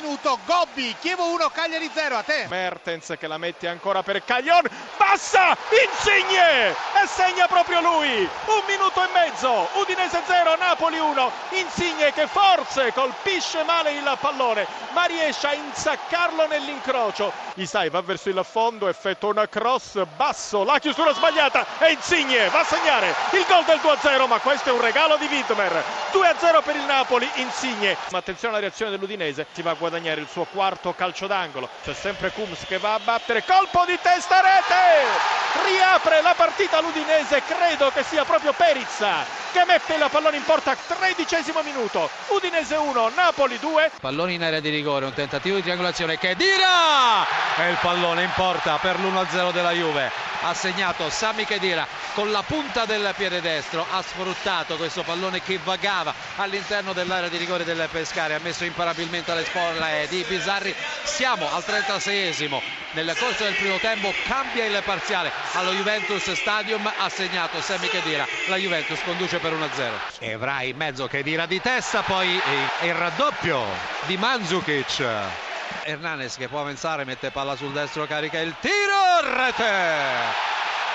minuto, Gobbi, Chievo 1, Cagliari 0, a te. Mertens che la mette ancora per Caglion, passa, Insigne e segna proprio lui. Un minuto e mezzo, Udinese 0, Napoli 1. Insigne che forse colpisce male il pallone, ma riesce a insaccarlo nell'incrocio. Isai va verso il fondo, effettua una cross basso, la chiusura sbagliata e Insigne va a segnare il gol del 2-0, ma questo è un regalo di Wittmer. 2-0 per il Napoli, Insigne. Ma attenzione alla reazione dell'Udinese, si va a guadagnare il suo quarto calcio d'angolo. C'è sempre Kums che va a battere, colpo di testa, rete! Riapre la partita l'Udinese, credo che sia proprio Perizza che mette il pallone in porta, tredicesimo minuto. Udinese 1, Napoli 2. Pallone in area di rigore, un tentativo di triangolazione che dira! E il pallone in porta per l'1-0 della Juve. Ha segnato Sami Chedira con la punta del piede destro, ha sfruttato questo pallone che vagava all'interno dell'area di rigore del Pescare, ha messo imparabilmente alle spalle di Bizzarri. Siamo al 36esimo. Nel corso del primo tempo cambia il parziale allo Juventus Stadium, ha segnato Sami Chedira. La Juventus conduce per 1-0. Evra in mezzo che tira di testa, poi il raddoppio di Mandzukic. Hernanes che può avanzare, mette palla sul destro, carica il tiro, rete!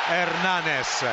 Hernanes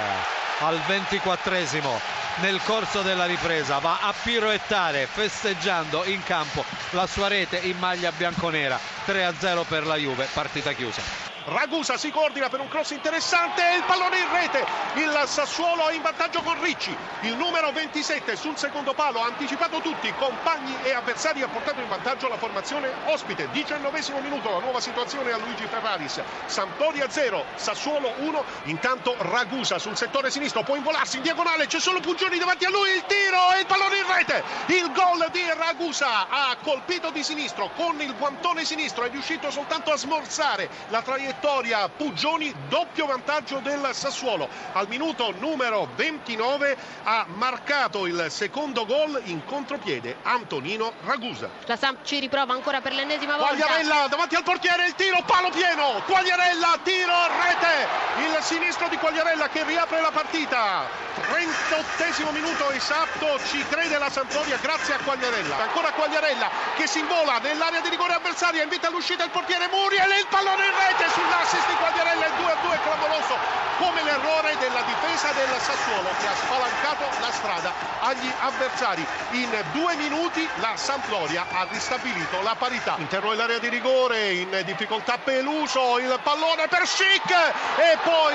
al 24esimo nel corso della ripresa va a piroettare festeggiando in campo la sua rete in maglia bianconera 3-0 per la Juve partita chiusa Ragusa si coordina per un cross interessante e il pallone in rete. Il Sassuolo è in vantaggio con Ricci. Il numero 27 sul secondo palo ha anticipato tutti, compagni e avversari ha portato in vantaggio la formazione ospite. 19 minuto, la nuova situazione a Luigi Ferraris. Sampdoria 0, Sassuolo 1. Intanto Ragusa sul settore sinistro può involarsi in diagonale, c'è solo Pugioni davanti a lui, il tiro e il pallone in rete. Il gol di Ragusa ha colpito di sinistro con il guantone sinistro, è riuscito soltanto a smorzare la traiettoria traiettoria Puggioni, doppio vantaggio del Sassuolo. Al minuto numero 29 ha marcato il secondo gol in contropiede Antonino Ragusa. La Samp ci riprova ancora per l'ennesima volta. Quagliarella davanti al portiere, il tiro, palo pieno. Quagliarella, tiro, rete. Il sinistro di Quagliarella che riapre la partita. 38 minuto esatto, ci crede la Sampdoria grazie a Quagliarella. Ancora Quagliarella che si invola nell'area di rigore avversaria, invita all'uscita il portiere Muriel e il pallone in rete su sull'assist di Quagliarella il 2-2 clamoroso come l'errore della difesa del Sassuolo che ha spalancato la strada agli avversari. In due minuti la Sampdoria ha ristabilito la parità. Interno dell'area di rigore in difficoltà Peluso il pallone per Schick e poi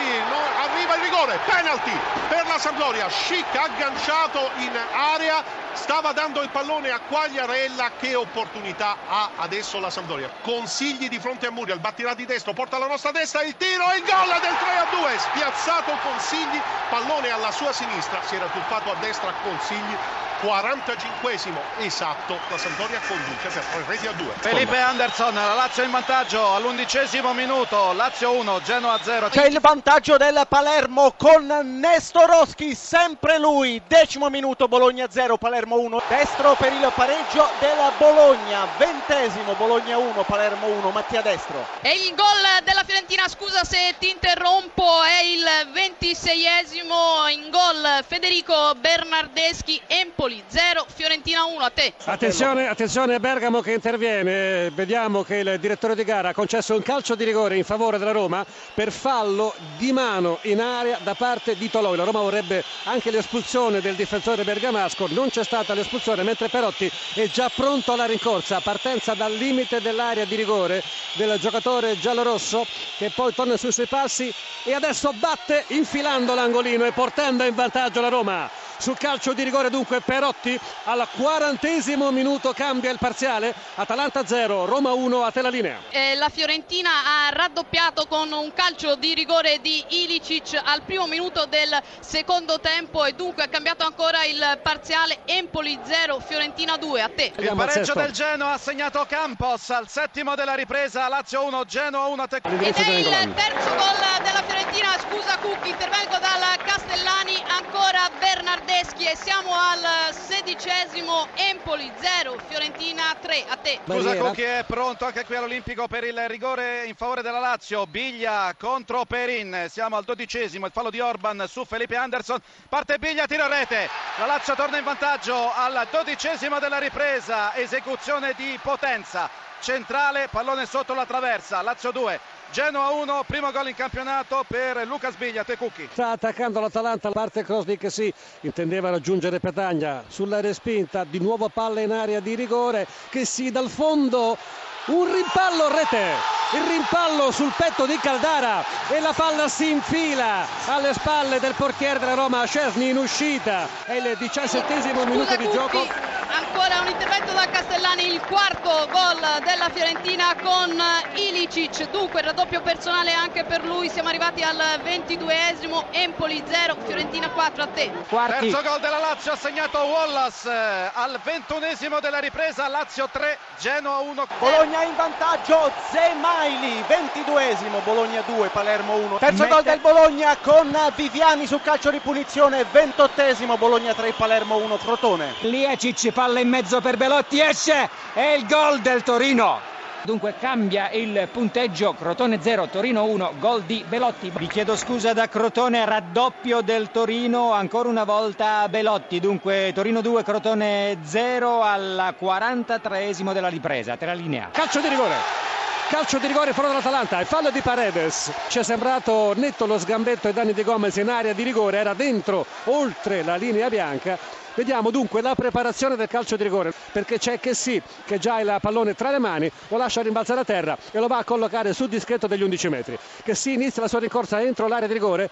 arriva il rigore penalty per la Sampdoria. Schick agganciato in area stava dando il pallone a Quagliarella che opportunità ha adesso la Sampdoria. Consigli di fronte a Muriel battirà di destro porta alla nostra destra il tiro e il gol del 3 a 2 spiazzato Consigli pallone alla sua sinistra si era tuffato a destra Consigli 45esimo esatto la Sampdoria conduce per 3 reti a 2 Felipe Anderson la Lazio in vantaggio all'undicesimo minuto Lazio 1 Genoa 0 c'è il vantaggio del Palermo con Nestorowski sempre lui decimo minuto Bologna 0 Palermo 1 destro per il pareggio della Bologna ventesimo Bologna 1 Palermo 1 Mattia Destro. E il gol della Fiorentina scusa se ti interrompo è il ventiseiesimo in gol Federico Bernardeschi Empoli Napoli 0, Fiorentina 1, a te. Attenzione, attenzione Bergamo che interviene, vediamo che il direttore di gara ha concesso un calcio di rigore in favore della Roma per fallo di mano in area da parte di Toloi. La Roma vorrebbe anche l'espulsione del difensore bergamasco, non c'è stata l'espulsione mentre Perotti è già pronto alla rincorsa, partenza dal limite dell'area di rigore del giocatore giallorosso che poi torna sui suoi passi e adesso batte infilando l'angolino e portando in vantaggio la Roma sul calcio di rigore dunque Perotti al quarantesimo minuto cambia il parziale. Atalanta 0 Roma 1 a te la linea. Eh, la Fiorentina ha raddoppiato con un calcio di rigore di Ilicic al primo minuto del secondo tempo e dunque ha cambiato ancora il parziale. Empoli 0 Fiorentina 2 a te. Il pareggio del Genoa ha segnato Campos al settimo della ripresa Lazio 1 Genoa 1 a te ed è il terzo gol della Fiorentina scusa Cucchi intervengo dal Castellani ancora Bernardeschi e siamo al sedicesimo Empoli 0 Fiorentina 3 a te. Scusa Cucchi è pronto anche qui all'Olimpico per il rigore in favore della Lazio. Biglia contro Perin. Siamo al dodicesimo il fallo di Orban su Felipe Anderson. Parte Biglia tiro a rete. La Lazio torna in vantaggio al dodicesimo della ripresa. Esecuzione di Potenza. Centrale, pallone sotto la traversa, Lazio 2, Genoa 1, primo gol in campionato per Luca Sbiglia, Tecucchi. Sta attaccando l'Atalanta, parte Crosby che sì, intendeva raggiungere Petagna. Sulla respinta, di nuovo palla in area di rigore, che sì dal fondo. Un rimpallo rete. Il rimpallo sul petto di Caldara. E la palla si infila alle spalle del portiere della Roma Scesni in uscita. È il diciassettesimo minuto di gioco. ancora un intervento da Castellani il quarto gol della Fiorentina con Ilicic dunque raddoppio personale anche per lui siamo arrivati al ventiduesimo Empoli 0 Fiorentina 4 a te Quarti. terzo gol della Lazio ha segnato Wallace eh, al ventunesimo della ripresa Lazio 3 Genoa 1 Bologna in vantaggio Zema Maili, 22esimo, Bologna 2, Palermo 1. Terzo Mette... gol del Bologna con Viviani su calcio di punizione, 28esimo, Bologna 3, Palermo 1, Crotone. Liecic palla in mezzo per Belotti, esce e il gol del Torino. Dunque cambia il punteggio, Crotone 0, Torino 1, gol di Belotti. Vi chiedo scusa da Crotone, raddoppio del Torino, ancora una volta Belotti. Dunque Torino 2, Crotone 0 al 43esimo della ripresa, terra linea. Calcio di rigore calcio di rigore fuori dall'Atalanta e fallo di Paredes ci è sembrato netto lo sgambetto ai danni di Gomez in area di rigore era dentro oltre la linea bianca Vediamo dunque la preparazione del calcio di rigore perché c'è che sì che già ha il pallone tra le mani, lo lascia rimbalzare a terra e lo va a collocare sul dischetto degli 11 metri. Che sì inizia la sua rincorsa entro l'area di rigore,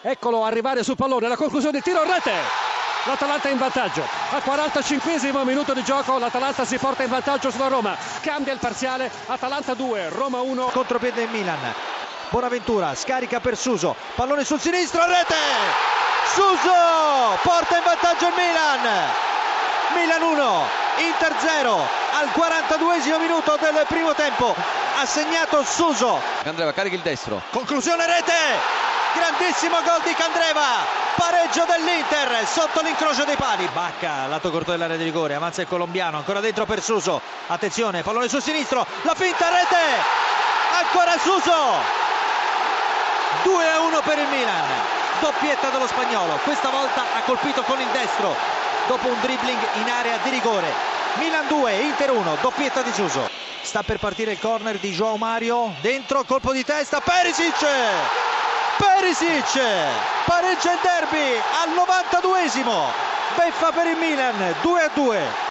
eccolo arrivare sul pallone, la conclusione tiro rete! l'Atalanta in vantaggio. Al 45 minuto di gioco l'Atalanta si porta in vantaggio sulla Roma. Cambia il parziale Atalanta 2 Roma 1 contropiede Milan. Bonaventura scarica per Suso. Pallone sul sinistro rete Suso porta in vantaggio il Milan. Milan 1 Inter 0 al 42 minuto del primo tempo ha segnato Suso. Candreva carica il destro. Conclusione rete. Grandissimo gol di Candreva. Pareggio dell'Inter sotto l'incrocio dei pali. Bacca lato corto dell'area di rigore. Avanza il colombiano ancora dentro per Suso. Attenzione pallone sul sinistro. La finta rete. Ancora Suso. 2 a 1 per il Milan doppietta dello spagnolo. Questa volta ha colpito con il destro dopo un dribbling in area di rigore. Milan 2 Inter 1 doppietta di Suso sta per partire il corner di Joao Mario dentro colpo di testa Perisic! Perisic! Pareggia il derby al 92esimo beffa per il Milan 2 a 2